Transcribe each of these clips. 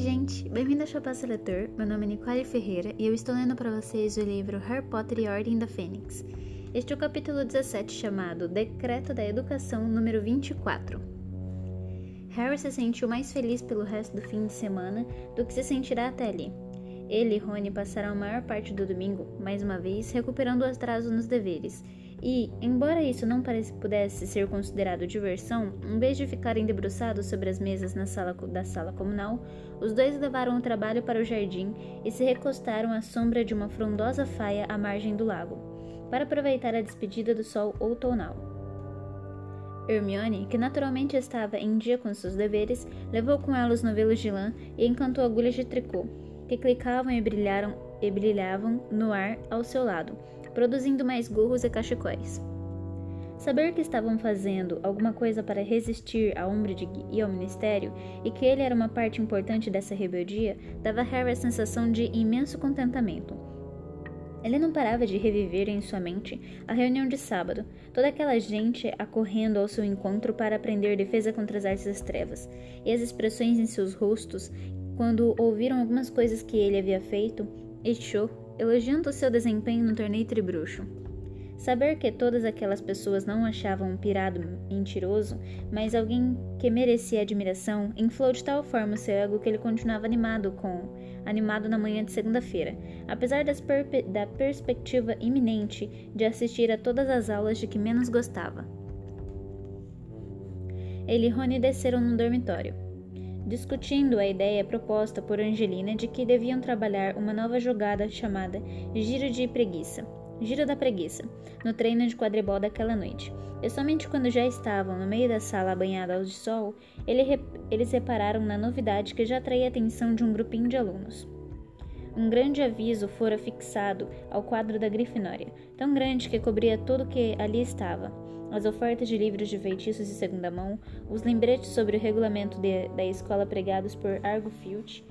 gente! Bem-vindo ao Chapaça Leitor. Meu nome é Nicole Ferreira e eu estou lendo para vocês o livro Harry Potter e a Ordem da Fênix. Este é o capítulo 17 chamado Decreto da Educação número 24. Harry se sentiu mais feliz pelo resto do fim de semana do que se sentirá até ali. Ele e Rony passaram a maior parte do domingo, mais uma vez, recuperando o atraso nos deveres e, embora isso não pudesse ser considerado diversão, em vez de ficarem debruçados sobre as mesas na sala da sala comunal, os dois levaram o trabalho para o jardim e se recostaram à sombra de uma frondosa faia à margem do lago, para aproveitar a despedida do sol outonal. Hermione, que naturalmente estava em dia com seus deveres, levou com ela os novelos de lã e encantou agulhas de tricô, que clicavam e, brilharam, e brilhavam no ar ao seu lado, produzindo mais gorros e cachecóis. Saber que estavam fazendo alguma coisa para resistir a Umbridge e ao Ministério, e que ele era uma parte importante dessa rebeldia, dava a Harry a sensação de imenso contentamento. Ele não parava de reviver em sua mente a reunião de sábado, toda aquela gente acorrendo ao seu encontro para aprender defesa contra as artes das trevas, e as expressões em seus rostos quando ouviram algumas coisas que ele havia feito e Cho elogiando seu desempenho no torneio tribruxo. Saber que todas aquelas pessoas não achavam um pirado mentiroso, mas alguém que merecia admiração, inflou de tal forma o seu ego que ele continuava animado com animado na manhã de segunda-feira, apesar da perspectiva iminente de assistir a todas as aulas de que menos gostava. Ele e Rony desceram no dormitório discutindo a ideia proposta por Angelina de que deviam trabalhar uma nova jogada chamada Giro de Preguiça, Giro da Preguiça, no treino de quadribol daquela noite. E somente quando já estavam no meio da sala banhada ao sol, ele, eles repararam na novidade que já atraía a atenção de um grupinho de alunos. Um grande aviso fora fixado ao quadro da Grifinória, tão grande que cobria tudo que ali estava as ofertas de livros de feitiços de segunda mão, os lembretes sobre o regulamento de, da escola pregados por Argo Filch,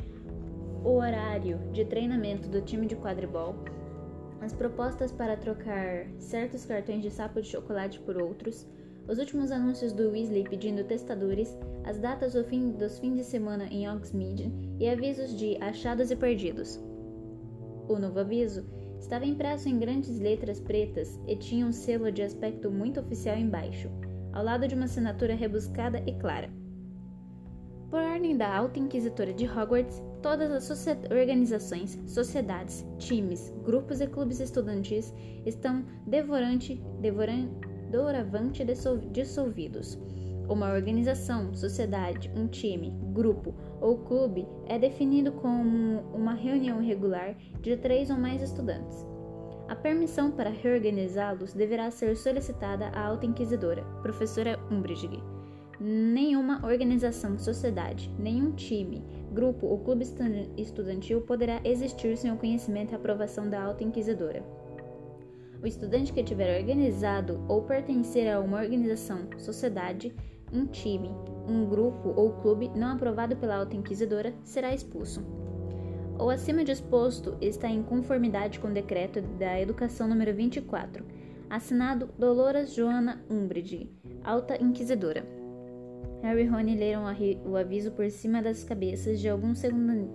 o horário de treinamento do time de quadribol, as propostas para trocar certos cartões de sapo de chocolate por outros, os últimos anúncios do Weasley pedindo testadores, as datas do fim, dos fins de semana em Hogsmeade e avisos de achados e perdidos. O novo aviso Estava impresso em grandes letras pretas e tinha um selo de aspecto muito oficial embaixo, ao lado de uma assinatura rebuscada e clara. Por ordem da Alta Inquisitora de Hogwarts, todas as organizações, sociedades, times, grupos e clubes estudantis estão devorante, devoravante dissolvidos. Uma organização, sociedade, um time, grupo ou clube é definido como uma reunião regular de três ou mais estudantes. A permissão para reorganizá-los deverá ser solicitada à Alta Inquisidora, professora Umbridge. Nenhuma organização, sociedade, nenhum time, grupo ou clube estudantil poderá existir sem o conhecimento e aprovação da Alta Inquisidora. O estudante que tiver organizado ou pertencer a uma organização, sociedade, um time, um grupo ou clube não aprovado pela Alta Inquisidora será expulso. O acima disposto está em conformidade com o decreto da Educação número 24, assinado Dolores Joana Umbridge, Alta Inquisidora. Harry e Rony leram o aviso por cima das cabeças de alguns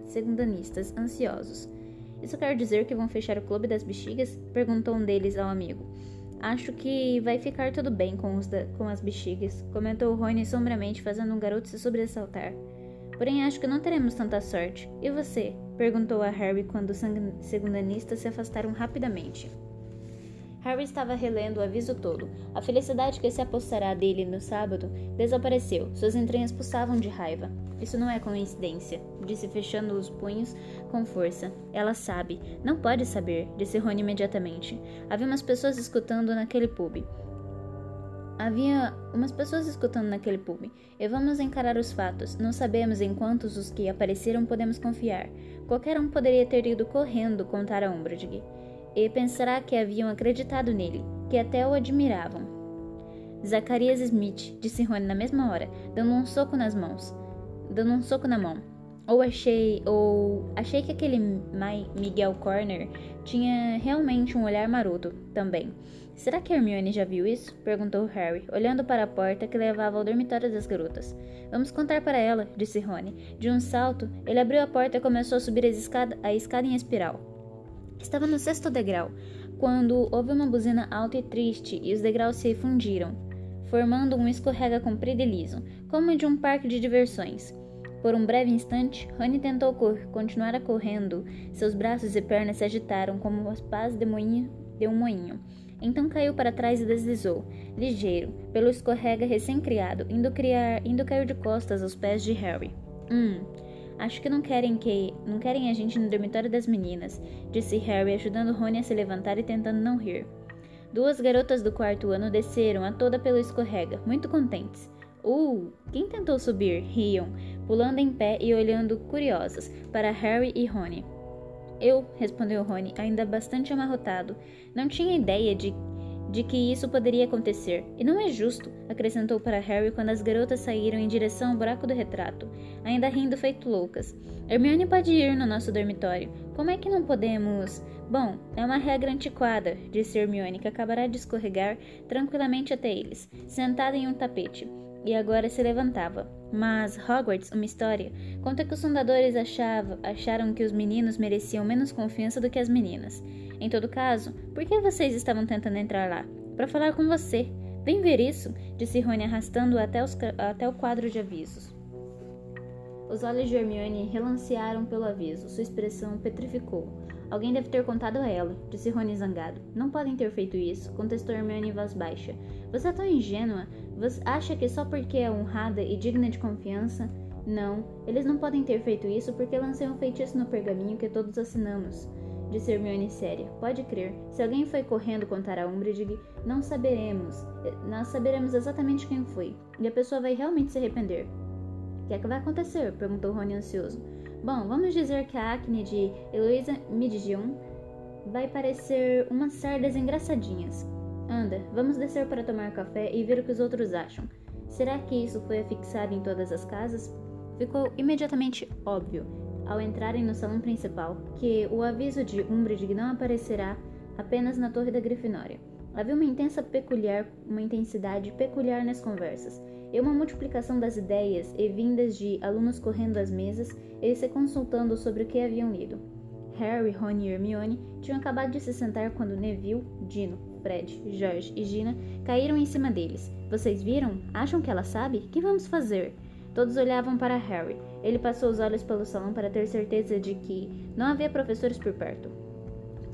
segundanistas ansiosos. Isso quer dizer que vão fechar o clube das bexigas? perguntou um deles ao amigo. Acho que vai ficar tudo bem com, da, com as bexigas, comentou Rony sombramente, fazendo um garoto se sobressaltar. Porém, acho que não teremos tanta sorte. E você? perguntou a Harry quando os segundanistas se afastaram rapidamente. Harry estava relendo o aviso todo. A felicidade que se apossará dele no sábado desapareceu. Suas entranhas pulsavam de raiva. Isso não é coincidência, disse fechando os punhos com força. Ela sabe. Não pode saber, disse Rony imediatamente. Havia umas pessoas escutando naquele pub. Havia umas pessoas escutando naquele pub. E vamos encarar os fatos. Não sabemos em quantos os que apareceram podemos confiar. Qualquer um poderia ter ido correndo contar a Umbridge e pensará que haviam acreditado nele, que até o admiravam. Zacarias Smith, disse Rony na mesma hora, dando um soco nas mãos, dando um soco na mão. Ou achei, ou achei que aquele Miguel Corner tinha realmente um olhar maroto também. Será que Hermione já viu isso? perguntou Harry, olhando para a porta que levava ao dormitório das garotas. Vamos contar para ela, disse Rony. De um salto, ele abriu a porta e começou a subir a escada, a escada em espiral. Estava no sexto degrau, quando houve uma buzina alta e triste e os degraus se fundiram, formando um escorrega comprido e liso, como de um parque de diversões. Por um breve instante, Rony tentou continuar a correndo. Seus braços e pernas se agitaram como as pás de, moinho, de um moinho. Então caiu para trás e deslizou, ligeiro, pelo escorrega recém-criado, indo, indo cair de costas aos pés de Harry. Hum, acho que não querem que. não querem a gente no dormitório das meninas, disse Harry, ajudando Rony a se levantar e tentando não rir. Duas garotas do quarto ano desceram a toda pelo escorrega, muito contentes. Uh! Quem tentou subir? Riam, pulando em pé e olhando curiosas para Harry e Rony. Eu, respondeu Rony, ainda bastante amarrotado. Não tinha ideia de, de que isso poderia acontecer. E não é justo, acrescentou para Harry quando as garotas saíram em direção ao buraco do retrato, ainda rindo feito loucas. Hermione pode ir no nosso dormitório. Como é que não podemos? Bom, é uma regra antiquada, disse Hermione, que acabará de escorregar tranquilamente até eles, sentada em um tapete e agora se levantava. Mas Hogwarts, uma história, conta que os fundadores achava, acharam que os meninos mereciam menos confiança do que as meninas. Em todo caso, por que vocês estavam tentando entrar lá? Para falar com você. Vem ver isso, disse Rony arrastando-o até, até o quadro de avisos. Os olhos de Hermione relancearam pelo aviso, sua expressão petrificou. Alguém deve ter contado a ela, disse Rony zangado. Não podem ter feito isso, contestou Hermione em voz baixa. Você é tão ingênua. Você acha que só porque é honrada e digna de confiança? Não, eles não podem ter feito isso porque lancei um feitiço no pergaminho que todos assinamos. Disse Hermione séria. Pode crer. Se alguém foi correndo contar a Umbridge, não saberemos. Nós saberemos exatamente quem foi. E a pessoa vai realmente se arrepender. O que é que vai acontecer? Perguntou Rony ansioso. Bom, vamos dizer que a acne de Heloísa Midgion vai parecer umas sardas engraçadinhas. Anda, vamos descer para tomar café e ver o que os outros acham. Será que isso foi afixado em todas as casas? Ficou imediatamente óbvio, ao entrarem no salão principal, que o aviso de Umbridge não aparecerá apenas na torre da Grifinória. Havia uma intensa peculiar, uma intensidade peculiar nas conversas, e uma multiplicação das ideias e vindas de alunos correndo às mesas e se consultando sobre o que haviam lido. Harry, Ron e Hermione tinham acabado de se sentar quando Neville, Dino, Fred, George e Gina caíram em cima deles. Vocês viram? Acham que ela sabe? Que vamos fazer? Todos olhavam para Harry. Ele passou os olhos pelo salão para ter certeza de que não havia professores por perto.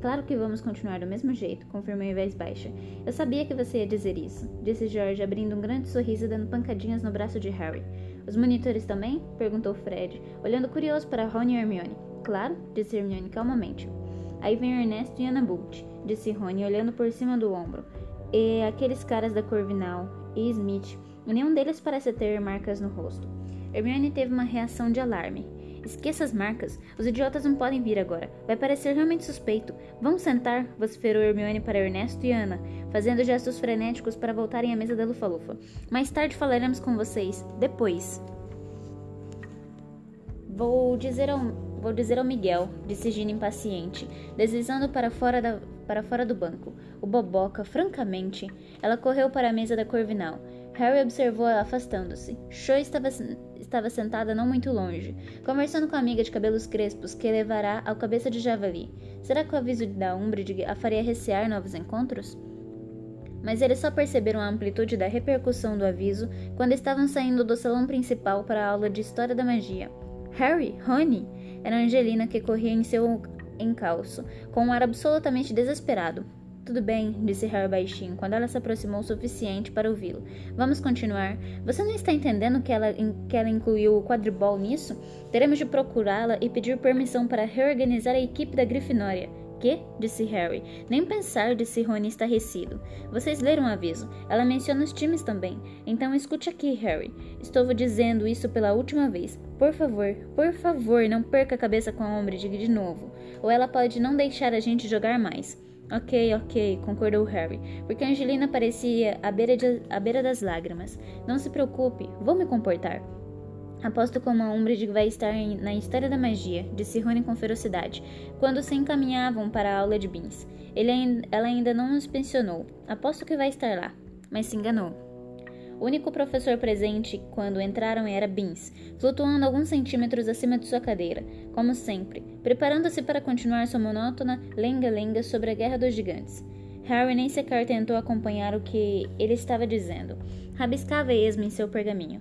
Claro que vamos continuar do mesmo jeito, confirmou em voz baixa. Eu sabia que você ia dizer isso, disse George, abrindo um grande sorriso e dando pancadinhas no braço de Harry. Os monitores também? perguntou Fred, olhando curioso para Rony e Hermione. Claro, disse Hermione calmamente. Aí vem Ernesto e Anna Bolt, disse Rony, olhando por cima do ombro. E aqueles caras da Corvinal e Smith, nenhum deles parece ter marcas no rosto. Hermione teve uma reação de alarme. Esqueça as marcas. Os idiotas não podem vir agora. Vai parecer realmente suspeito. Vamos sentar, vociferou Hermione para Ernesto e Ana, fazendo gestos frenéticos para voltarem à mesa da Lufa-Lufa. Mais tarde falaremos com vocês. Depois. Vou dizer ao, vou dizer ao Miguel, disse Gina impaciente, deslizando para fora, da, para fora do banco. O boboca, francamente. Ela correu para a mesa da Corvinal. Harry observou-a afastando-se. Cho estava, estava sentada não muito longe, conversando com a amiga de cabelos crespos que levará ao cabeça de javali. Será que o aviso da Umbridge a faria recear novos encontros? Mas eles só perceberam a amplitude da repercussão do aviso quando estavam saindo do salão principal para a aula de História da Magia. Harry, Rony! Era Angelina que corria em seu encalço, com um ar absolutamente desesperado. Tudo bem, disse Harry baixinho, quando ela se aproximou o suficiente para ouvi-lo. Vamos continuar. Você não está entendendo que ela, que ela incluiu o quadribol nisso? Teremos de procurá-la e pedir permissão para reorganizar a equipe da Grifinória. Que? disse Harry. Nem pensar, disse Rony estarrecido. Vocês leram o aviso. Ela menciona os times também. Então escute aqui, Harry. Estou dizendo isso pela última vez. Por favor, por favor, não perca a cabeça com a Umbridge de novo. Ou ela pode não deixar a gente jogar mais. Ok, ok, concordou Harry, porque Angelina parecia à beira, de, à beira das lágrimas. Não se preocupe, vou me comportar. Aposto como a Umbridge vai estar na história da magia, disse Rony com ferocidade, quando se encaminhavam para a aula de Beans. Ele, ela ainda não nos pensionou. Aposto que vai estar lá. Mas se enganou. O único professor presente quando entraram era Beans, flutuando alguns centímetros acima de sua cadeira, como sempre, preparando-se para continuar sua monótona lenga-lenga sobre a Guerra dos Gigantes. Harry nem sequer tentou acompanhar o que ele estava dizendo. Rabiscava esmo em seu pergaminho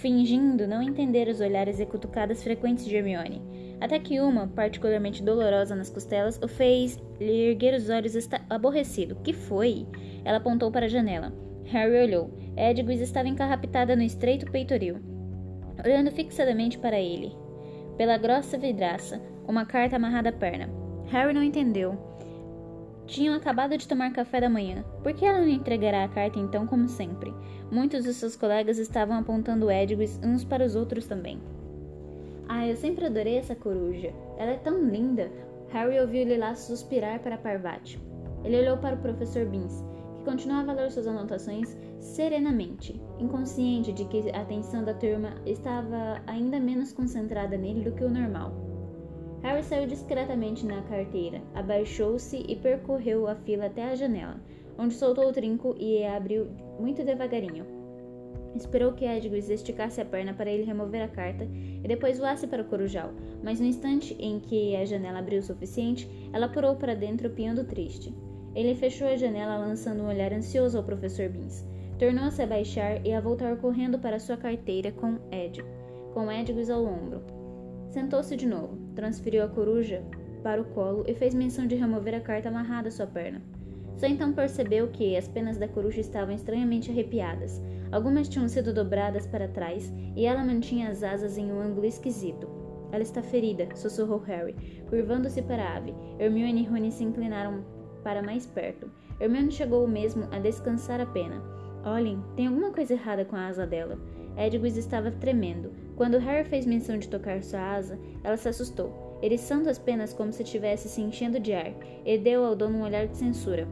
fingindo não entender os olhares e cutucadas frequentes de Hermione, até que uma, particularmente dolorosa nas costelas, o fez lhe erguer os olhos aborrecido. Que foi? Ela apontou para a janela. Harry olhou. Edgwis estava encarrapitada no estreito peitoril, olhando fixadamente para ele. Pela grossa vidraça, uma carta amarrada à perna. Harry não entendeu. Tinham acabado de tomar café da manhã. Por que ela não entregará a carta então, como sempre? Muitos de seus colegas estavam apontando Edgwis uns para os outros também. Ah, eu sempre adorei essa coruja. Ela é tão linda. Harry ouviu Lila suspirar para Parvati. Ele olhou para o professor Beans, que continuava a ler suas anotações serenamente, inconsciente de que a atenção da turma estava ainda menos concentrada nele do que o normal. Harry saiu discretamente na carteira, abaixou-se e percorreu a fila até a janela, onde soltou o trinco e a abriu muito devagarinho. Esperou que Edgwis esticasse a perna para ele remover a carta e depois voasse para o corujal, mas no instante em que a janela abriu o suficiente, ela pulou para dentro piando triste. Ele fechou a janela lançando um olhar ansioso ao professor Beans. Tornou-se a baixar e a voltar correndo para sua carteira com Ed, com Edgwis ao ombro. Sentou-se de novo, transferiu a coruja para o colo e fez menção de remover a carta amarrada à sua perna. Só então percebeu que as penas da coruja estavam estranhamente arrepiadas. Algumas tinham sido dobradas para trás e ela mantinha as asas em um ângulo esquisito. Ela está ferida, sussurrou Harry, curvando-se para a ave. Hermione e Rony se inclinaram para mais perto. Hermione chegou mesmo a descansar a pena. Olhem, tem alguma coisa errada com a asa dela. Edwis estava tremendo. Quando Harry fez menção de tocar sua asa, ela se assustou, eriçando as penas como se estivesse se enchendo de ar, e deu ao dono um olhar de censura.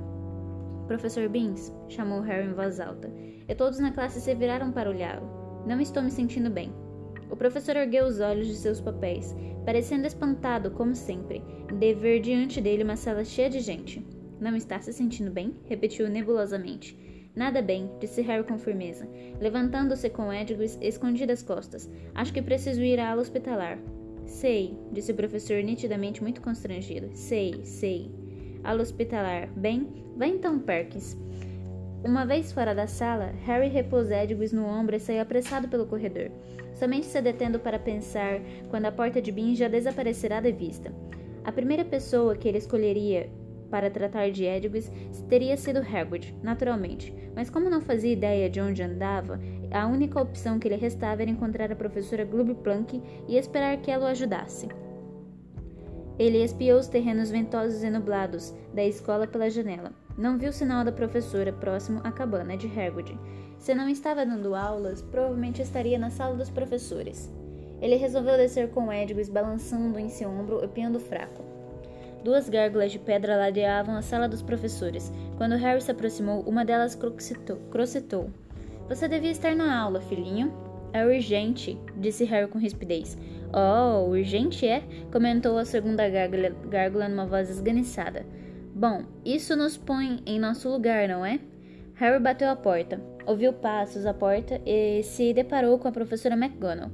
Professor Beans, chamou Harry em voz alta, e todos na classe se viraram para olhá-lo. Não estou me sentindo bem. O professor ergueu os olhos de seus papéis, parecendo espantado, como sempre, de ver diante dele uma sala cheia de gente. Não está se sentindo bem? repetiu nebulosamente. Nada bem, disse Harry com firmeza, levantando-se com Edgwis escondido as costas. Acho que preciso ir à ala hospitalar. Sei, disse o professor nitidamente muito constrangido. Sei, sei. Ala hospitalar. Bem, vá então, Perkins. Uma vez fora da sala, Harry repôs Edgwis no ombro e saiu apressado pelo corredor, somente se detendo para pensar quando a porta de Bean já desaparecerá de vista. A primeira pessoa que ele escolheria para tratar de Edgwis teria sido Hagrid, naturalmente, mas como não fazia ideia de onde andava, a única opção que lhe restava era encontrar a professora Glubplunk e esperar que ela o ajudasse. Ele espiou os terrenos ventosos e nublados da escola pela janela. Não viu sinal da professora próximo à cabana de Hagrid. Se não estava dando aulas, provavelmente estaria na sala dos professores. Ele resolveu descer com Edgwis balançando em seu ombro e piando fraco. Duas gárgulas de pedra ladeavam a sala dos professores. Quando Harry se aproximou, uma delas crocitou. Você devia estar na aula, filhinho. É urgente, disse Harry com rispidez. Oh, urgente é? comentou a segunda gárgula, gárgula numa voz esganiçada. Bom, isso nos põe em nosso lugar, não é? Harry bateu a porta, ouviu passos à porta e se deparou com a professora McGonagall.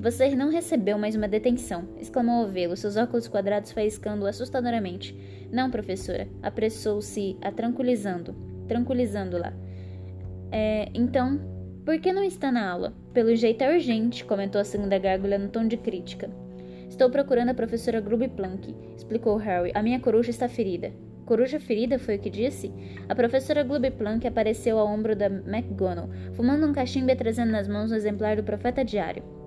Você não recebeu mais uma detenção, exclamou ao vê-lo, seus óculos quadrados faiscando assustadoramente. Não, professora, apressou-se a tranquilizando, tranquilizando-la. É, então, por que não está na aula? Pelo jeito é urgente, comentou a segunda gárgula no tom de crítica. Estou procurando a professora Plunk, explicou Harry. A minha coruja está ferida. Coruja ferida foi o que disse? A professora Plunk apareceu ao ombro da McGonagall, fumando um cachimbo e trazendo nas mãos um exemplar do Profeta Diário.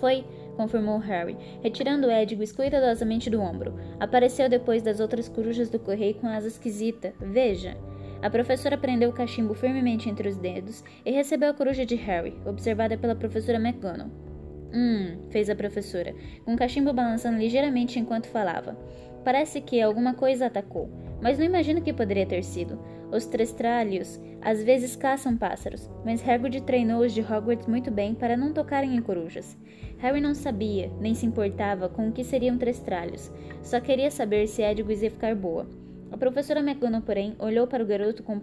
Foi, confirmou Harry, retirando Edgwis cuidadosamente do ombro. Apareceu depois das outras corujas do correio com asa esquisita. Veja. A professora prendeu o cachimbo firmemente entre os dedos e recebeu a coruja de Harry, observada pela professora McGonagall. Hum, fez a professora, com o cachimbo balançando ligeiramente enquanto falava. Parece que alguma coisa atacou, mas não imagino que poderia ter sido. Os trestralhos às vezes caçam pássaros, mas Hagrid treinou os de Hogwarts muito bem para não tocarem em corujas. Harry não sabia, nem se importava com o que seriam trestralhos, só queria saber se Edwis ia ficar boa. A professora McGonagall, porém, olhou para o garoto com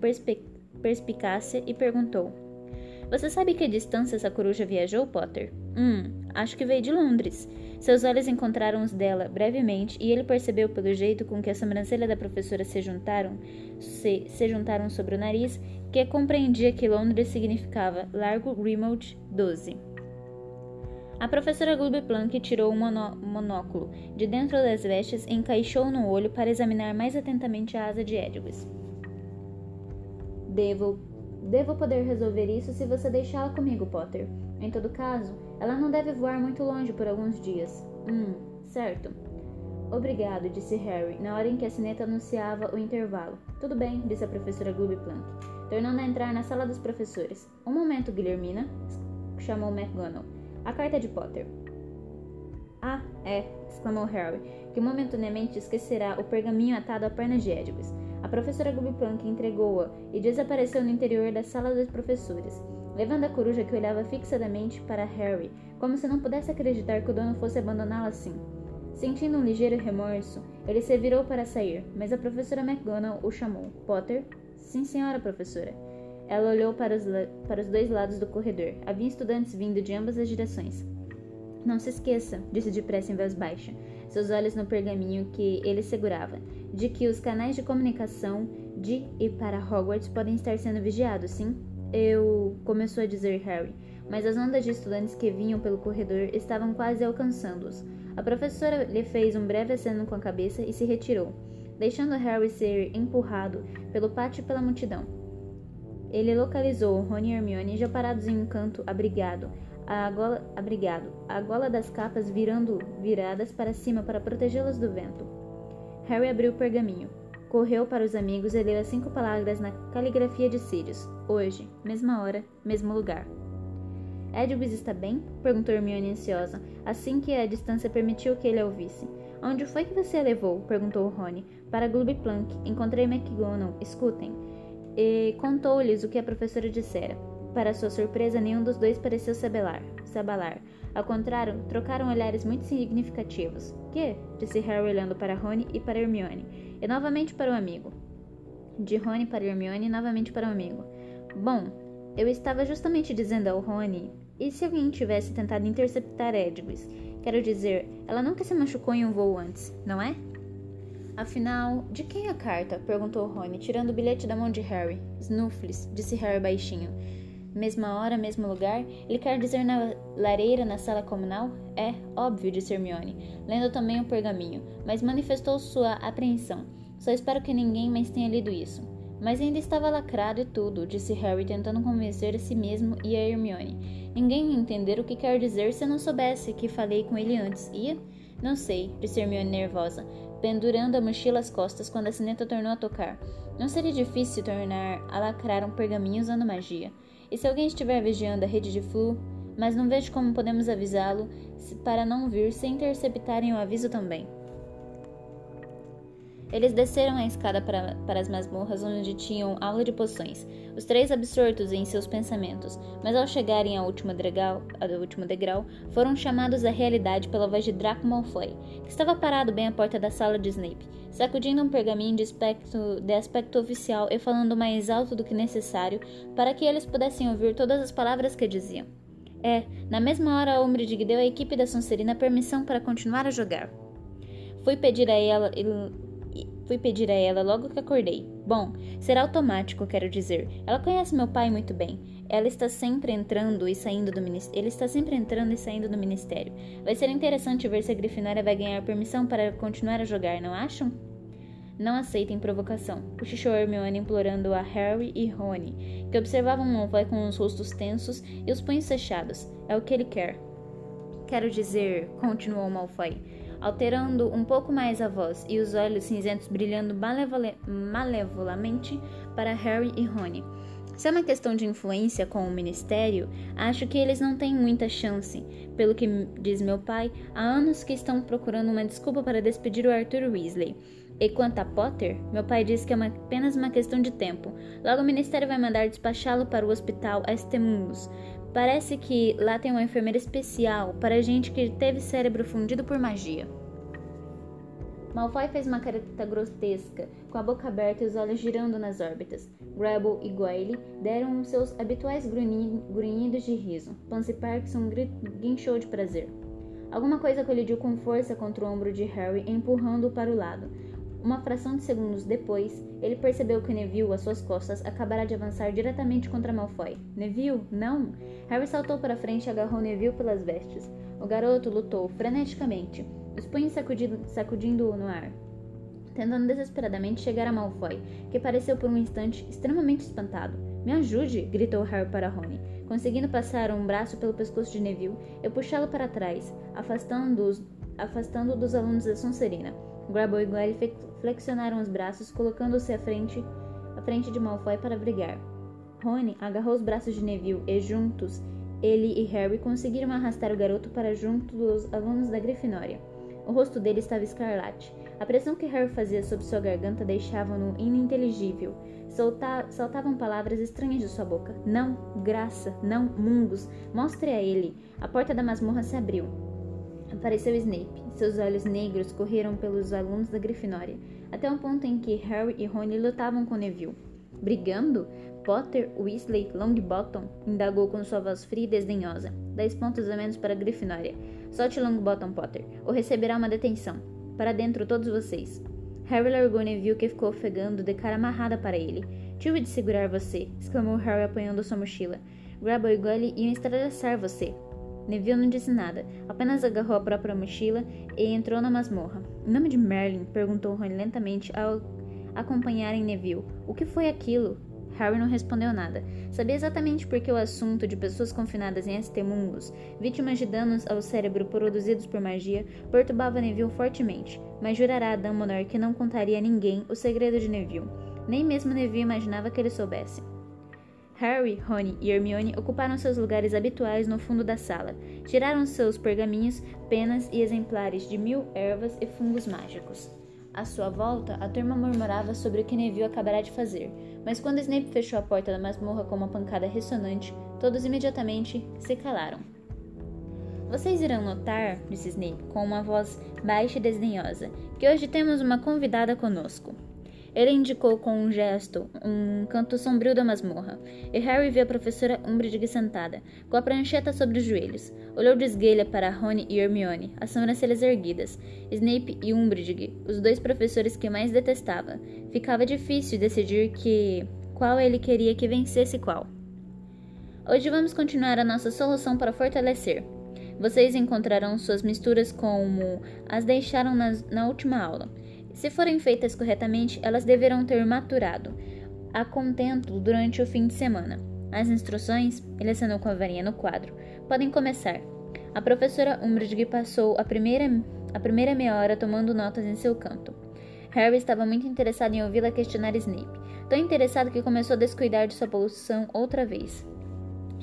perspicácia e perguntou: Você sabe que distância essa coruja viajou, Potter? Hum, acho que veio de Londres. Seus olhos encontraram os dela brevemente e ele percebeu pelo jeito com que a sobrancelha da professora se juntaram, se, se juntaram sobre o nariz, que compreendia que Londres significava Largo Grimald 12. A professora Gulby Plunk tirou monó monóculo de dentro das vestes e encaixou no olho para examinar mais atentamente a asa de Edwis. Devo, devo poder resolver isso se você deixá-la comigo, Potter. Em todo caso, ela não deve voar muito longe por alguns dias. Hum, certo. Obrigado, disse Harry, na hora em que a sineta anunciava o intervalo. Tudo bem, disse a professora Plunk, tornando a entrar na sala dos professores. Um momento, Guilhermina, chamou McGonagall. A carta de Potter. Ah, é, exclamou Harry, que momentaneamente esquecerá o pergaminho atado à perna de Edwis. A professora Glooby Plunk entregou-a e desapareceu no interior da sala dos professores levando a coruja que olhava fixadamente para Harry, como se não pudesse acreditar que o dono fosse abandoná-la assim. Sentindo um ligeiro remorso, ele se virou para sair, mas a professora McGonagall o chamou. Potter? Sim, senhora professora. Ela olhou para os, para os dois lados do corredor. Havia estudantes vindo de ambas as direções. Não se esqueça, disse depressa em voz baixa, seus olhos no pergaminho que ele segurava, de que os canais de comunicação de e para Hogwarts podem estar sendo vigiados, sim? Eu. começou a dizer Harry, mas as ondas de estudantes que vinham pelo corredor estavam quase alcançando-os. A professora lhe fez um breve aceno com a cabeça e se retirou, deixando Harry ser empurrado pelo pátio e pela multidão. Ele localizou Rony e Hermione já parados em um canto, abrigado, a gola, abrigado, a gola das capas virando viradas para cima para protegê-las do vento. Harry abriu o pergaminho correu para os amigos e leu as cinco palavras na caligrafia de Sirius. Hoje, mesma hora, mesmo lugar. Edwis está bem? perguntou Hermione ansiosa, assim que a distância permitiu que ele a ouvisse. Onde foi que você a levou? perguntou Rony. Para Glooby Plunk. Encontrei McGonagall. Escutem. E contou-lhes o que a professora dissera. Para sua surpresa, nenhum dos dois pareceu se abalar. Se abalar. Ao contrário, trocaram olhares muito significativos. Que? disse Harry olhando para Rony e para Hermione e novamente para o amigo. De Rony para Hermione e novamente para o amigo. Bom, eu estava justamente dizendo ao Rony, e se alguém tivesse tentado interceptar Edwis? Quero dizer, ela nunca se machucou em um voo antes, não é? Afinal, de quem é a carta? perguntou Rony, tirando o bilhete da mão de Harry. Snuffles, disse Harry baixinho. Mesma hora, mesmo lugar? Ele quer dizer na lareira na sala comunal? É, óbvio, disse Hermione, lendo também o pergaminho, mas manifestou sua apreensão. Só espero que ninguém mais tenha lido isso. Mas ainda estava lacrado e tudo, disse Harry, tentando convencer a si mesmo e a Hermione. Ninguém ia entender o que quer dizer se eu não soubesse que falei com ele antes. Ia? Não sei, disse Hermione nervosa, pendurando a mochila às costas quando a sineta tornou a tocar. Não seria difícil tornar a lacrar um pergaminho usando magia. E se alguém estiver vigiando a rede de flu, mas não vejo como podemos avisá-lo para não vir sem interceptarem o aviso também. Eles desceram a escada para, para as masmorras onde tinham aula de poções, os três absortos em seus pensamentos, mas ao chegarem ao último degrau, ao último degrau foram chamados à realidade pela voz de Draco Malfoy, que estava parado bem à porta da sala de Snape, sacudindo um pergaminho de aspecto, de aspecto oficial e falando mais alto do que necessário para que eles pudessem ouvir todas as palavras que diziam. É, na mesma hora, Umbridge deu à equipe da Sonserina permissão para continuar a jogar. Fui pedir a ela Fui pedir a ela logo que acordei. Bom, será automático, quero dizer. Ela conhece meu pai muito bem. Ela está sempre entrando e saindo do ministério. Ele está sempre entrando e saindo do ministério. Vai ser interessante ver se a Grifinória vai ganhar permissão para continuar a jogar, não acham? Não aceitem provocação. Cochichou Hermione implorando a Harry e Rony, que observavam Malfoy com os rostos tensos e os punhos fechados. É o que ele quer. Quero dizer, continuou Malfoy, alterando um pouco mais a voz e os olhos cinzentos brilhando malevolamente para Harry e Rony. Se é uma questão de influência com o ministério, acho que eles não têm muita chance. Pelo que diz meu pai, há anos que estão procurando uma desculpa para despedir o Arthur Weasley. E quanto a Potter, meu pai disse que é uma, apenas uma questão de tempo. Logo o ministério vai mandar despachá-lo para o hospital Estemungus. Parece que lá tem uma enfermeira especial para gente que teve cérebro fundido por magia. Malfoy fez uma careta grotesca, com a boca aberta e os olhos girando nas órbitas. Grabble e Goyle deram seus habituais grunhidos de riso. Pansy Parkinson guinchou de prazer. Alguma coisa colidiu com força contra o ombro de Harry, empurrando-o para o lado. Uma fração de segundos depois, ele percebeu que Neville, às suas costas, acabara de avançar diretamente contra Malfoy. Neville, não! Harry saltou para frente e agarrou Neville pelas vestes. O garoto lutou freneticamente os punhos sacudindo-o no ar, tentando desesperadamente chegar a Malfoy, que pareceu por um instante extremamente espantado. Me ajude! gritou Harry para Rony, conseguindo passar um braço pelo pescoço de Neville e puxá-lo para trás, afastando-o afastando dos alunos da Sonserina. Grabo e Goyle flexionaram os braços, colocando-se à frente, à frente de Malfoy para brigar. Rony agarrou os braços de Neville e, juntos, ele e Harry conseguiram arrastar o garoto para junto dos alunos da Grifinória. O rosto dele estava escarlate. A pressão que Harry fazia sobre sua garganta deixava-no ininteligível. Solta saltavam palavras estranhas de sua boca. Não, graça, não, mundos. Mostre a ele. A porta da masmorra se abriu. Apareceu Snape. Seus olhos negros correram pelos alunos da Grifinória, até o ponto em que Harry e Rony lutavam com Neville. Brigando? Potter, Weasley, Longbottom? indagou com sua voz fria e desdenhosa. Dez pontos a menos para a Grifinória. Solte Longbottom, Potter, ou receberá uma detenção. Para dentro, todos vocês. Harry largou Neville, que ficou ofegando, de cara amarrada para ele. Tive de segurar você, exclamou Harry apanhando sua mochila. Grabo e Gully iam estradaçar você. Neville não disse nada, apenas agarrou a própria mochila e entrou na masmorra. Em nome de Merlin? perguntou Ron lentamente ao acompanharem Neville. O que foi aquilo? Harry não respondeu nada. Sabia exatamente por que o assunto de pessoas confinadas em Estemungos, vítimas de danos ao cérebro produzidos por magia, perturbava Neville fortemente, mas jurará a Dumbledore que não contaria a ninguém o segredo de Neville. Nem mesmo Neville imaginava que ele soubesse. Harry, Rony e Hermione ocuparam seus lugares habituais no fundo da sala. Tiraram seus pergaminhos, penas e exemplares de mil ervas e fungos mágicos. À sua volta, a turma murmurava sobre o que Neville acabará de fazer, mas quando Snape fechou a porta da masmorra com uma pancada ressonante, todos imediatamente se calaram. Vocês irão notar, disse Snape com uma voz baixa e desdenhosa, que hoje temos uma convidada conosco. Ele indicou com um gesto um canto sombrio da masmorra, e Harry viu a professora Umbridge sentada, com a prancheta sobre os joelhos. Olhou de esguelha para Rony e Hermione, as sobrancelhas erguidas. Snape e Umbridge, os dois professores que mais detestava. Ficava difícil decidir que qual ele queria que vencesse qual. Hoje vamos continuar a nossa solução para fortalecer. Vocês encontrarão suas misturas como as deixaram nas, na última aula. Se forem feitas corretamente, elas deverão ter maturado a contento durante o fim de semana. As instruções, ele assinou com a varinha no quadro, podem começar. A professora Umbridge passou a primeira, a primeira meia hora tomando notas em seu canto. Harry estava muito interessado em ouvi-la questionar Snape, tão interessado que começou a descuidar de sua poluição outra vez.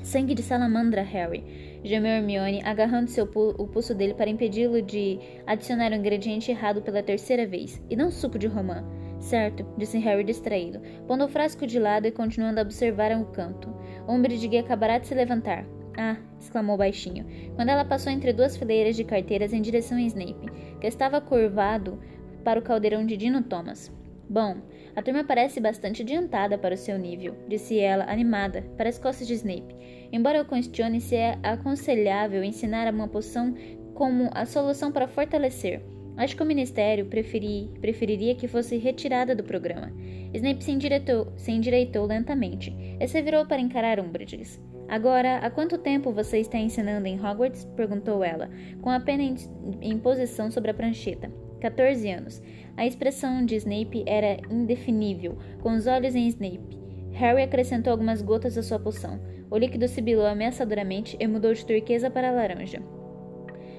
Sangue de salamandra, Harry gemeu Hermione, agarrando seu pu o pulso dele para impedi-lo de adicionar o um ingrediente errado pela terceira vez. E não suco de romã. Certo, disse Harry distraído, pondo o frasco de lado e continuando a observar o canto. Umbridge acabará de se levantar. Ah! exclamou baixinho, quando ela passou entre duas fileiras de carteiras em direção a Snape, que estava curvado para o caldeirão de Dino Thomas. Bom, a turma parece bastante adiantada para o seu nível, disse ela, animada, para as costas de Snape. Embora eu questione se é aconselhável ensinar uma poção como a solução para fortalecer, acho que o Ministério preferi, preferiria que fosse retirada do programa. Snape se endireitou, se endireitou lentamente e se virou para encarar Umbridge. Agora, há quanto tempo você está ensinando em Hogwarts? perguntou ela, com a pena em, em posição sobre a prancheta. 14 anos. A expressão de Snape era indefinível, com os olhos em Snape. Harry acrescentou algumas gotas à sua poção. O líquido sibilou ameaçadoramente e mudou de turquesa para laranja.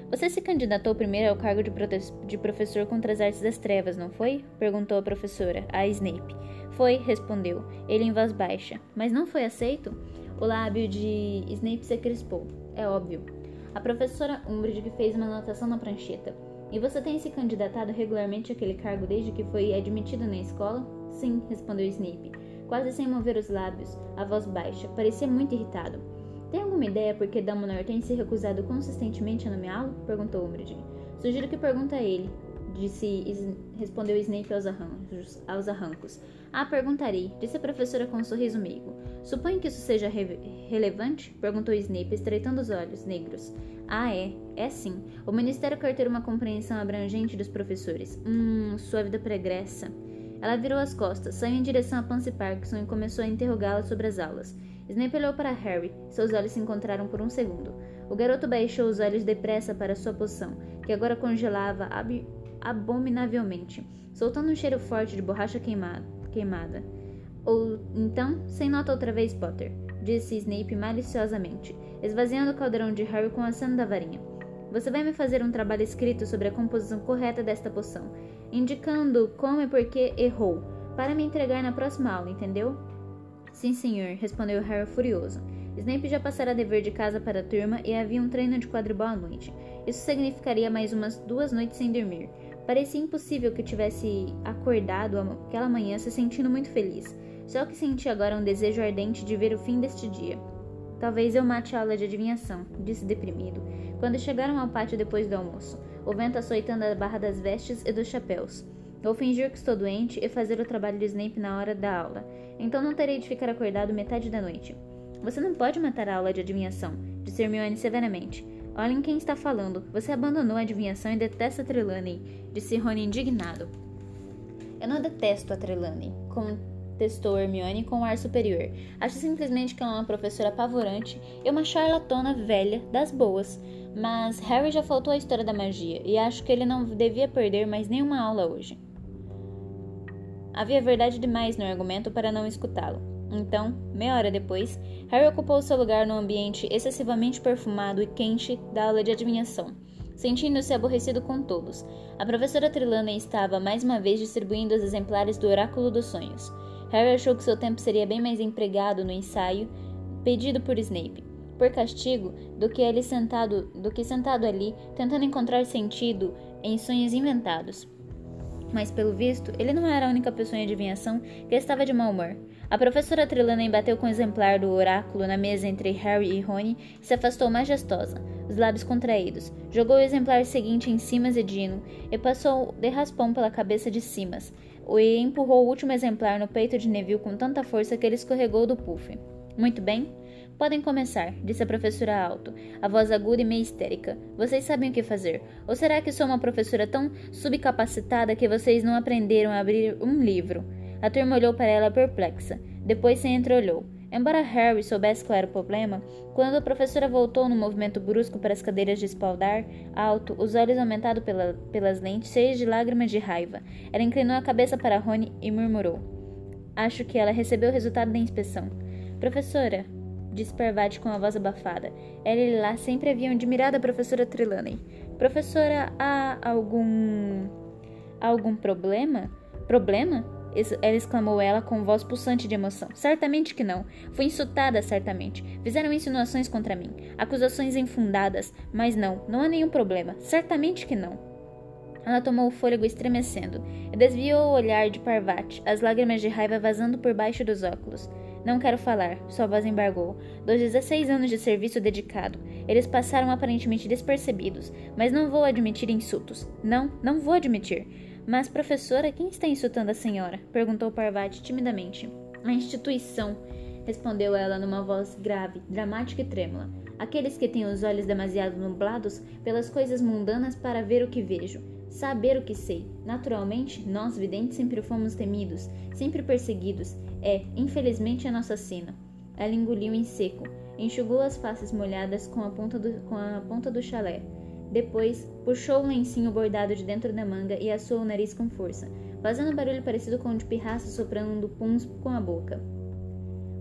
Você se candidatou primeiro ao cargo de, de, professor contra as artes das trevas, não foi? perguntou a professora, a Snape. Foi, respondeu, ele em voz baixa. Mas não foi aceito? O lábio de Snape se crispou. É óbvio. A professora Umbridge fez uma anotação na prancheta. E você tem se candidatado regularmente àquele cargo desde que foi admitido na escola? Sim, respondeu Snape, quase sem mover os lábios, a voz baixa. Parecia muito irritado. Tem alguma ideia por que Dumbledore tem se recusado consistentemente a nomeá-lo? perguntou Umbridge. Sugiro que pergunte a ele, disse, respondeu Snape aos arrancos, aos arrancos. Ah, perguntarei, disse a professora com um sorriso meigo. Suponho que isso seja re relevante? perguntou Snape, estreitando os olhos negros. Ah, é. É sim. O Ministério quer ter uma compreensão abrangente dos professores. Hum, sua vida pregressa. Ela virou as costas, saiu em direção a Pansy Parkinson e começou a interrogá-la sobre as aulas. Snape olhou para Harry. Seus olhos se encontraram por um segundo. O garoto baixou os olhos depressa para sua poção, que agora congelava ab abominavelmente, soltando um cheiro forte de borracha queimada. queimada. Ou então, sem nota outra vez, Potter, disse Snape maliciosamente, esvaziando o caldeirão de Harry com a cena da varinha. Você vai me fazer um trabalho escrito sobre a composição correta desta poção, indicando como e por que errou, para me entregar na próxima aula, entendeu? Sim, senhor, respondeu Harry furioso. Snape já passara dever de casa para a turma e havia um treino de quadribol à noite. Isso significaria mais umas duas noites sem dormir. Parecia impossível que tivesse acordado aquela manhã se sentindo muito feliz. Só que sentia agora um desejo ardente de ver o fim deste dia. Talvez eu mate a aula de adivinhação, disse deprimido, quando chegaram ao pátio depois do almoço, o vento açoitando a barra das vestes e dos chapéus. Vou fingir que estou doente e fazer o trabalho de Snape na hora da aula. Então não terei de ficar acordado metade da noite. Você não pode matar a aula de adivinhação, disse Hermione severamente. Olhem quem está falando. Você abandonou a adivinhação e detesta Trelawney, disse Rony indignado. Eu não detesto a Trelawney, contestou Hermione com um ar superior. Acho simplesmente que ela é uma professora apavorante e uma charlatona velha das boas. Mas Harry já faltou a história da magia e acho que ele não devia perder mais nenhuma aula hoje. Havia verdade demais no argumento para não escutá-lo. Então, meia hora depois, Harry ocupou seu lugar no ambiente excessivamente perfumado e quente da aula de adivinhação, sentindo-se aborrecido com todos. A professora Trelawney estava mais uma vez distribuindo os exemplares do Oráculo dos Sonhos. Harry achou que seu tempo seria bem mais empregado no ensaio pedido por Snape, por castigo, do que ele sentado, do que sentado ali, tentando encontrar sentido em sonhos inventados. Mas, pelo visto, ele não era a única pessoa em adivinhação que estava de mau humor. A professora Trelawney bateu com o exemplar do oráculo na mesa entre Harry e Rony e se afastou majestosa, os lábios contraídos. Jogou o exemplar seguinte em Simas e Dino e passou de raspão pela cabeça de Simas, e empurrou o último exemplar no peito de Neville com tanta força que ele escorregou do puff. Muito bem, Podem começar, disse a professora alto, a voz aguda e meio histérica. Vocês sabem o que fazer. Ou será que sou uma professora tão subcapacitada que vocês não aprenderam a abrir um livro? A turma olhou para ela perplexa. Depois se entreolhou. Embora Harry soubesse qual era o problema, quando a professora voltou num movimento brusco para as cadeiras de espaldar, alto, os olhos aumentados pela, pelas lentes, cheios de lágrimas de raiva, ela inclinou a cabeça para Rony e murmurou: Acho que ela recebeu o resultado da inspeção. Professora, disse Parvati com a voz abafada. Ela e lá sempre haviam admirado a professora Trelawney. Professora, há algum. algum problema? Problema? Ela exclamou ela com voz pulsante de emoção. Certamente que não. Fui insultada, certamente. Fizeram insinuações contra mim. Acusações infundadas. Mas não, não há nenhum problema. Certamente que não. Ela tomou o fôlego estremecendo e desviou o olhar de Parvati, as lágrimas de raiva vazando por baixo dos óculos. Não quero falar, sua voz embargou. Dos 16 anos de serviço dedicado, eles passaram aparentemente despercebidos, mas não vou admitir insultos. Não, não vou admitir. Mas, professora, quem está insultando a senhora? perguntou Parvati timidamente. A instituição, respondeu ela numa voz grave, dramática e trêmula. Aqueles que têm os olhos demasiado nublados pelas coisas mundanas para ver o que vejo saber o que sei. Naturalmente, nós videntes sempre fomos temidos, sempre perseguidos. É, infelizmente, a nossa sina. Ela engoliu em seco, enxugou as faces molhadas com a ponta do, com a ponta do chalé. Depois, puxou o lencinho bordado de dentro da manga e assou o nariz com força, fazendo barulho parecido com o de pirraça soprando puns com a boca.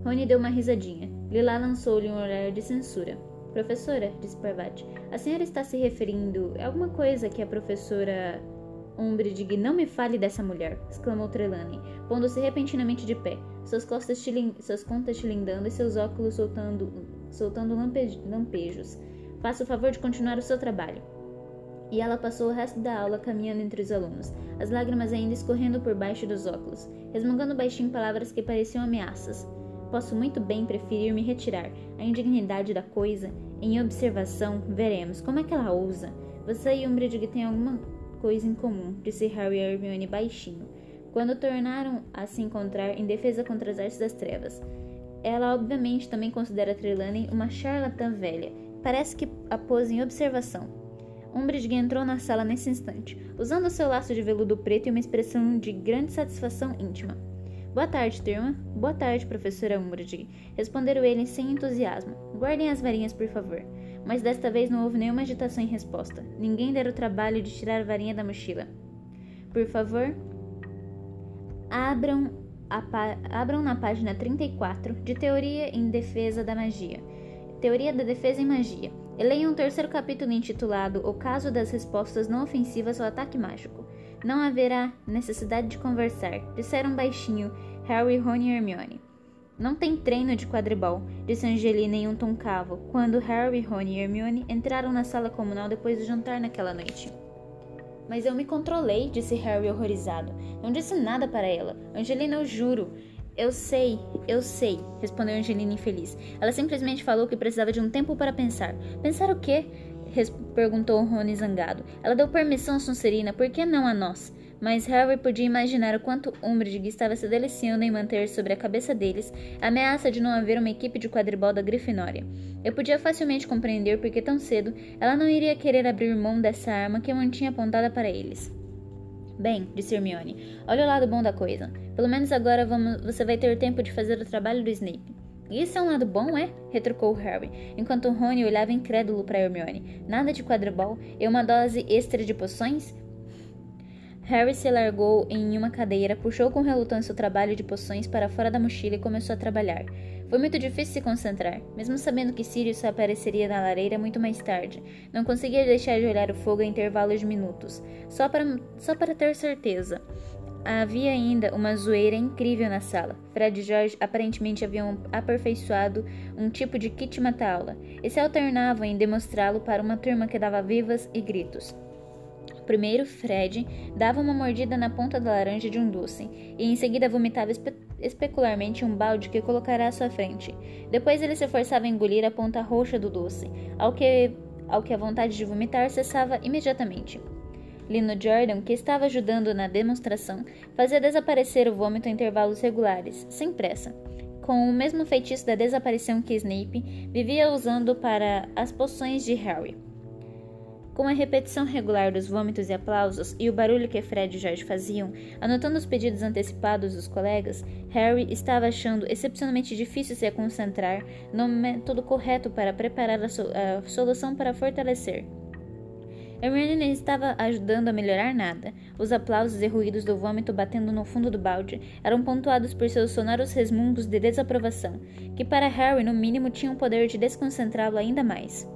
Rony deu uma risadinha. Lila lançou-lhe um olhar de censura. Professora, disse Parvati, a senhora está se referindo a alguma coisa que a professora Umbridge não me fale dessa mulher, exclamou Trelawney, pondo-se repentinamente de pé, suas costas suas contas tilindando e seus óculos soltando, soltando lampe... lampejos. Faça o favor de continuar o seu trabalho. e ela passou o resto da aula caminhando entre os alunos, as lágrimas ainda escorrendo por baixo dos óculos, resmungando baixinho palavras que pareciam ameaças. Posso muito bem preferir me retirar. A indignidade da coisa, em observação, veremos como é que ela ousa. Você e Umbridge têm alguma coisa em comum, disse Harry a Hermione baixinho, quando tornaram a se encontrar em defesa contra as artes das trevas. Ela obviamente também considera Trelawney uma charlatã velha. Parece que a pôs em observação. Umbridge entrou na sala nesse instante, usando seu laço de veludo preto e uma expressão de grande satisfação íntima. Boa tarde, turma. Boa tarde, professora Umbridge. Responderam eles sem entusiasmo. Guardem as varinhas, por favor. Mas desta vez não houve nenhuma agitação em resposta. Ninguém dera o trabalho de tirar a varinha da mochila. Por favor, abram, abram na página 34 de Teoria em Defesa da Magia. Teoria da Defesa em Magia. Leiam um terceiro capítulo intitulado O Caso das Respostas Não Ofensivas ao Ataque Mágico. Não haverá necessidade de conversar, disseram baixinho Harry, Ron e Hermione. Não tem treino de quadribol, disse Angelina em um tom cavo, quando Harry, Ron e Hermione entraram na sala comunal depois do jantar naquela noite. Mas eu me controlei, disse Harry horrorizado. Não disse nada para ela. Angelina, eu juro. Eu sei, eu sei, respondeu Angelina infeliz. Ela simplesmente falou que precisava de um tempo para pensar. Pensar o quê? perguntou Rony zangado. Ela deu permissão a Sonserina, por que não a nós? Mas Harry podia imaginar o quanto Umbridge estava se deliciando em manter sobre a cabeça deles a ameaça de não haver uma equipe de quadribol da Grifinória. Eu podia facilmente compreender por que tão cedo ela não iria querer abrir mão dessa arma que mantinha apontada para eles. Bem, disse Hermione, olha o lado bom da coisa. Pelo menos agora vamos, você vai ter tempo de fazer o trabalho do Snape. Isso é um lado bom, é? retrucou Harry, enquanto Rony olhava incrédulo para Hermione. Nada de quadribol e uma dose extra de poções? Harry se largou em uma cadeira, puxou com relutância o trabalho de poções para fora da mochila e começou a trabalhar. Foi muito difícil se concentrar, mesmo sabendo que Sirius apareceria na lareira muito mais tarde. Não conseguia deixar de olhar o fogo em intervalos de minutos, só para, só para ter certeza. Havia ainda uma zoeira incrível na sala. Fred e George aparentemente haviam aperfeiçoado um tipo de kit mata-aula e se alternavam em demonstrá-lo para uma turma que dava vivas e gritos. Primeiro, Fred dava uma mordida na ponta da laranja de um doce e em seguida vomitava especularmente um balde que colocará à sua frente. Depois ele se forçava a engolir a ponta roxa do doce, ao que, ao que a vontade de vomitar cessava imediatamente. Lino Jordan, que estava ajudando na demonstração, fazia desaparecer o vômito em intervalos regulares, sem pressa, com o mesmo feitiço da desaparição que Snape vivia usando para as poções de Harry. Com a repetição regular dos vômitos e aplausos e o barulho que Fred e George faziam, anotando os pedidos antecipados dos colegas, Harry estava achando excepcionalmente difícil se concentrar no método correto para preparar a, so a solução para fortalecer. Hermione não estava ajudando a melhorar nada. Os aplausos e ruídos do vômito batendo no fundo do balde eram pontuados por seus sonoros resmungos de desaprovação, que para Harry no mínimo tinham o poder de desconcentrá-lo ainda mais.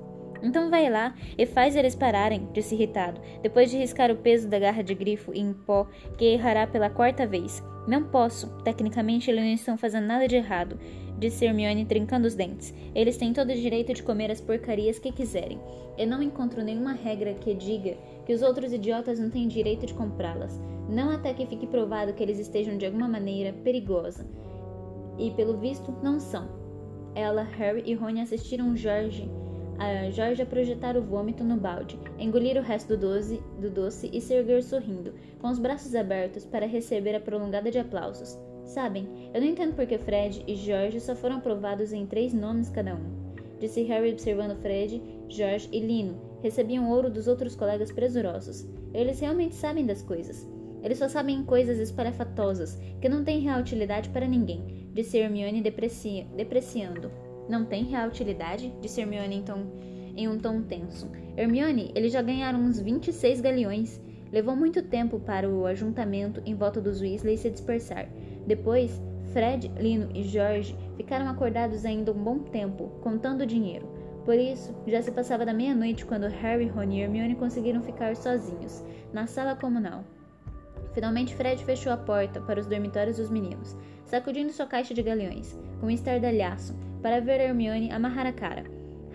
Então vai lá e faz eles pararem, disse irritado, depois de riscar o peso da garra de grifo em pó que errará pela quarta vez. Não posso. Tecnicamente, eles não estão fazendo nada de errado, disse Hermione trincando os dentes. Eles têm todo o direito de comer as porcarias que quiserem. Eu não encontro nenhuma regra que diga que os outros idiotas não têm direito de comprá-las. Não até que fique provado que eles estejam de alguma maneira perigosa. E pelo visto, não são. Ela, Harry e Rony assistiram Jorge a Jorge a projetar o vômito no balde, engolir o resto do doce, do doce e se erguer sorrindo, com os braços abertos para receber a prolongada de aplausos. Sabem, eu não entendo por que Fred e Jorge só foram aprovados em três nomes cada um. Disse Harry observando Fred, George e Lino. Recebiam ouro dos outros colegas presurosos. Eles realmente sabem das coisas. Eles só sabem coisas espalhafatosas, que não têm real utilidade para ninguém, disse Hermione depreci depreciando. Não tem real utilidade? Disse Hermione então, em um tom tenso. Hermione, eles já ganharam uns 26 galeões. Levou muito tempo para o ajuntamento em volta dos Weasley se dispersar. Depois, Fred, Lino e George ficaram acordados ainda um bom tempo, contando dinheiro. Por isso, já se passava da meia-noite quando Harry, Ron e Hermione conseguiram ficar sozinhos, na sala comunal. Finalmente, Fred fechou a porta para os dormitórios dos meninos, sacudindo sua caixa de galeões, com um estardalhaço, para ver Hermione amarrar a cara.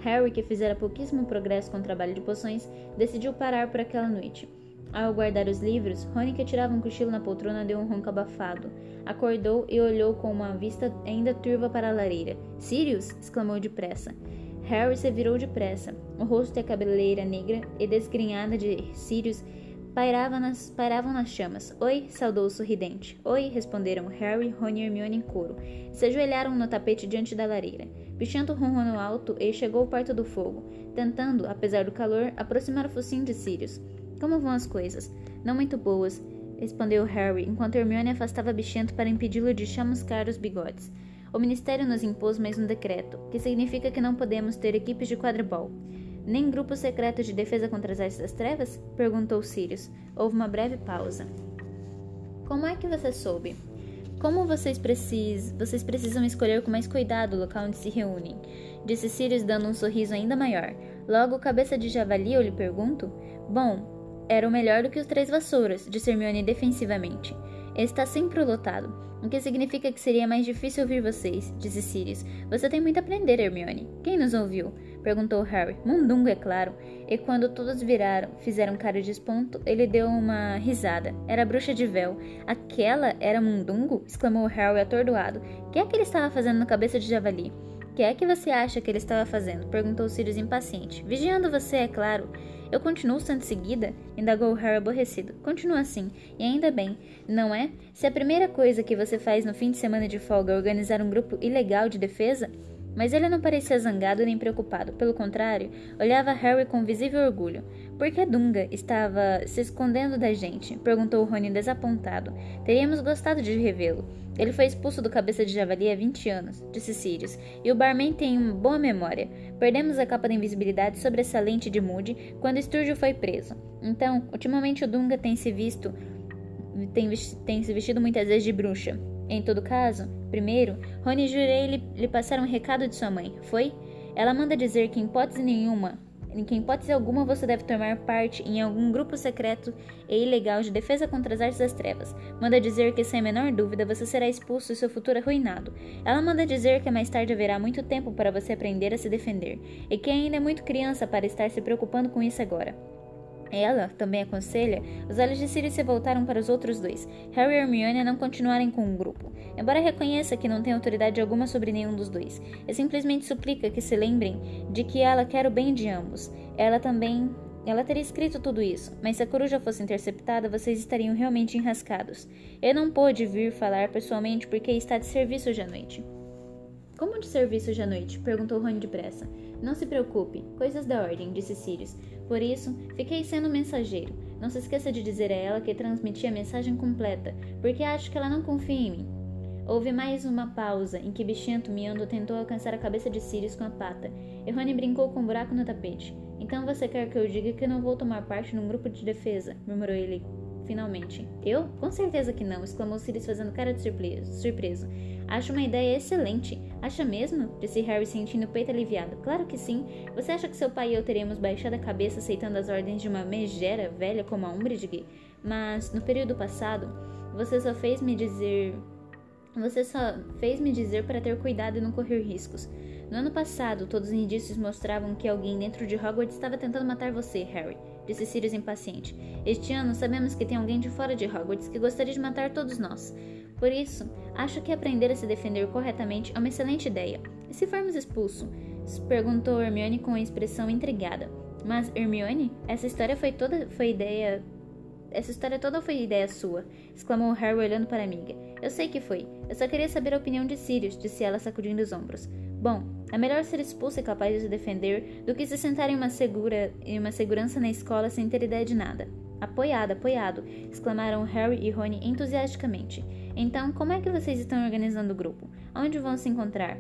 Harry, que fizera pouquíssimo progresso com o trabalho de poções, decidiu parar por aquela noite. Ao guardar os livros, Rony, que tirava um cochilo na poltrona, deu um ronco abafado. Acordou e olhou com uma vista ainda turva para a lareira. Sirius! exclamou depressa. Harry se virou depressa. O rosto e a cabeleira negra e desgrenhada de Sirius pairavam nas, pairavam nas chamas. Oi, saudou sorridente. Oi, responderam Harry, Rony e Hermione em coro. Se ajoelharam no tapete diante da lareira. Bichento ronronou alto e chegou perto do fogo, tentando, apesar do calor, aproximar o focinho de Sirius. Como vão as coisas? Não muito boas, respondeu Harry, enquanto Hermione afastava Bichento para impedi-lo de chamuscar os bigodes. O Ministério nos impôs mais um decreto, que significa que não podemos ter equipes de quadribol. Nem grupos secretos de defesa contra as trevas? perguntou Sirius. Houve uma breve pausa. Como é que você soube? Como vocês, precis... vocês precisam escolher com mais cuidado o local onde se reúnem? Disse Sirius dando um sorriso ainda maior. Logo, cabeça de javali, eu lhe pergunto? Bom, era o melhor do que os três vassouras, disse Hermione defensivamente. Está sempre lotado, o que significa que seria mais difícil ouvir vocês, disse Sirius. Você tem muito a aprender, Hermione. Quem nos ouviu? Perguntou Harry. Mundungo, é claro. E quando todos viraram, fizeram cara de espanto, ele deu uma risada. Era a bruxa de véu. Aquela era Mundungo? exclamou Harry atordoado. O que é que ele estava fazendo na cabeça de javali? O que é que você acha que ele estava fazendo? perguntou Sirius impaciente. Vigiando você, é claro. Eu continuo sendo seguida? indagou Harry aborrecido. Continua assim, e ainda bem, não é? Se a primeira coisa que você faz no fim de semana de folga é organizar um grupo ilegal de defesa? Mas ele não parecia zangado nem preocupado. Pelo contrário, olhava Harry com visível orgulho. Por que Dunga estava se escondendo da gente? Perguntou Rony desapontado. Teríamos gostado de revê-lo. Ele foi expulso do cabeça de javali há 20 anos, disse Sirius, e o barman tem uma boa memória. Perdemos a capa da invisibilidade sobressalente de Moody quando Sturgill foi preso. Então, ultimamente o Dunga tem se visto tem, tem se vestido muitas vezes de bruxa. Em todo caso, primeiro, Rony e jurei lhe, lhe passar um recado de sua mãe. Foi? Ela manda dizer que, em hipótese nenhuma, em que, hipótese alguma, você deve tomar parte em algum grupo secreto e ilegal de defesa contra as artes das trevas. Manda dizer que, sem a menor dúvida, você será expulso e seu futuro arruinado. Ela manda dizer que mais tarde haverá muito tempo para você aprender a se defender, e que ainda é muito criança para estar se preocupando com isso agora. Ela também aconselha. Os olhos de Sirius se voltaram para os outros dois, Harry e Hermione, a não continuarem com o grupo. Embora reconheça que não tem autoridade alguma sobre nenhum dos dois, e simplesmente suplica que se lembrem de que ela quer o bem de ambos. Ela também. Ela teria escrito tudo isso, mas se a coruja fosse interceptada, vocês estariam realmente enrascados. Eu não pôde vir falar pessoalmente porque está de serviço hoje à noite. Como de serviço hoje à noite? perguntou Rony depressa. Não se preocupe, coisas da ordem, disse Sirius. Por isso, fiquei sendo mensageiro. Não se esqueça de dizer a ela que transmiti a mensagem completa, porque acho que ela não confia em mim. Houve mais uma pausa em que Bichento miando tentou alcançar a cabeça de Sirius com a pata, e Rony brincou com um buraco no tapete. Então você quer que eu diga que não vou tomar parte num grupo de defesa? murmurou ele finalmente. Eu? Com certeza que não, exclamou Sirius fazendo cara de surpreso. Acho uma ideia excelente. Acha mesmo? Disse Harry sentindo o peito aliviado. Claro que sim. Você acha que seu pai e eu teríamos baixado a cabeça aceitando as ordens de uma megera velha como a Umbridge? Mas, no período passado, você só fez me dizer... Você só fez me dizer para ter cuidado e não correr riscos. No ano passado, todos os indícios mostravam que alguém dentro de Hogwarts estava tentando matar você, Harry, disse Sirius impaciente. Este ano sabemos que tem alguém de fora de Hogwarts que gostaria de matar todos nós. Por isso, acho que aprender a se defender corretamente é uma excelente ideia. E se formos expulsos? Perguntou Hermione com expressão intrigada. Mas, Hermione, essa história foi toda foi ideia. Essa história toda foi ideia sua, exclamou Harry olhando para a amiga. Eu sei que foi. Eu só queria saber a opinião de Sirius, disse ela sacudindo os ombros. Bom, é melhor ser expulso e capaz de se defender do que se sentar em uma, segura, em uma segurança na escola sem ter ideia de nada. Apoiado, apoiado! exclamaram Harry e Rony entusiasticamente. Então, como é que vocês estão organizando o grupo? Onde vão se encontrar?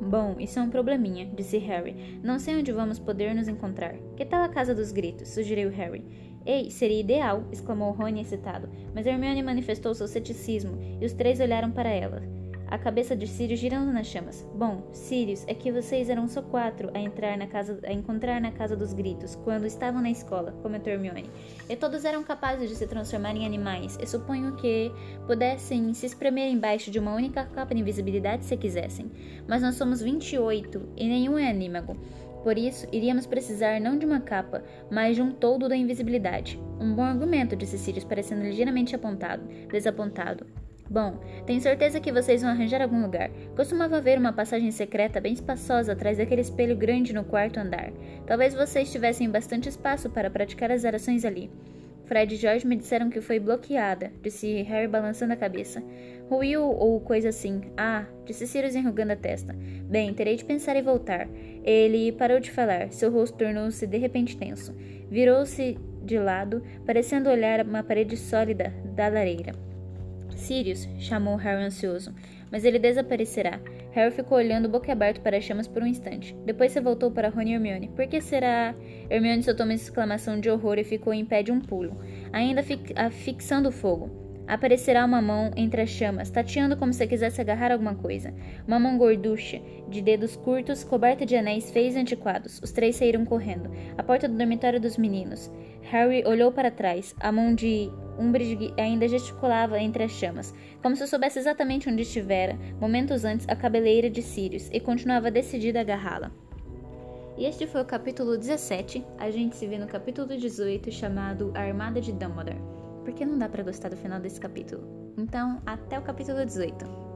Bom, isso é um probleminha, disse Harry. Não sei onde vamos poder nos encontrar. Que tal a Casa dos Gritos? sugeriu Harry. Ei, seria ideal! exclamou Rony excitado, mas Hermione manifestou seu ceticismo e os três olharam para ela. A cabeça de Sirius girando nas chamas. Bom, Sirius, é que vocês eram só quatro a entrar na casa, a encontrar na casa dos gritos quando estavam na escola, comentou Hermione. E todos eram capazes de se transformar em animais. E suponho que pudessem se espremer embaixo de uma única capa de invisibilidade se quisessem. Mas nós somos 28 e nenhum é anímago. Por isso, iríamos precisar não de uma capa, mas de um toldo da invisibilidade. Um bom argumento, disse Sirius, parecendo ligeiramente apontado, desapontado. Bom, tenho certeza que vocês vão arranjar algum lugar. Costumava haver uma passagem secreta bem espaçosa atrás daquele espelho grande no quarto andar. Talvez vocês tivessem bastante espaço para praticar as orações ali. Fred e George me disseram que foi bloqueada, disse Harry balançando a cabeça. Ruiu ou coisa assim. Ah, disse Sirius enrugando a testa. Bem, terei de pensar e voltar. Ele parou de falar. Seu rosto tornou-se de repente tenso. Virou-se de lado, parecendo olhar uma parede sólida da lareira. Sirius, chamou Harry ansioso, mas ele desaparecerá. Harry ficou olhando boca aberto para as chamas por um instante. Depois se voltou para Rony e Hermione. Por que será? Hermione soltou uma exclamação de horror e ficou em pé de um pulo, ainda fi fixando o fogo. Aparecerá uma mão entre as chamas, tateando como se quisesse agarrar alguma coisa. Uma mão gorducha, de dedos curtos, coberta de anéis feios e antiquados. Os três saíram correndo. A porta do dormitório dos meninos. Harry olhou para trás. A mão de Umbridge ainda gesticulava entre as chamas, como se soubesse exatamente onde estivera, momentos antes, a cabeleira de Sirius, e continuava decidida a agarrá-la. E este foi o capítulo 17. A gente se vê no capítulo 18, chamado A Armada de Dumbledore. Porque não dá para gostar do final desse capítulo. Então, até o capítulo 18.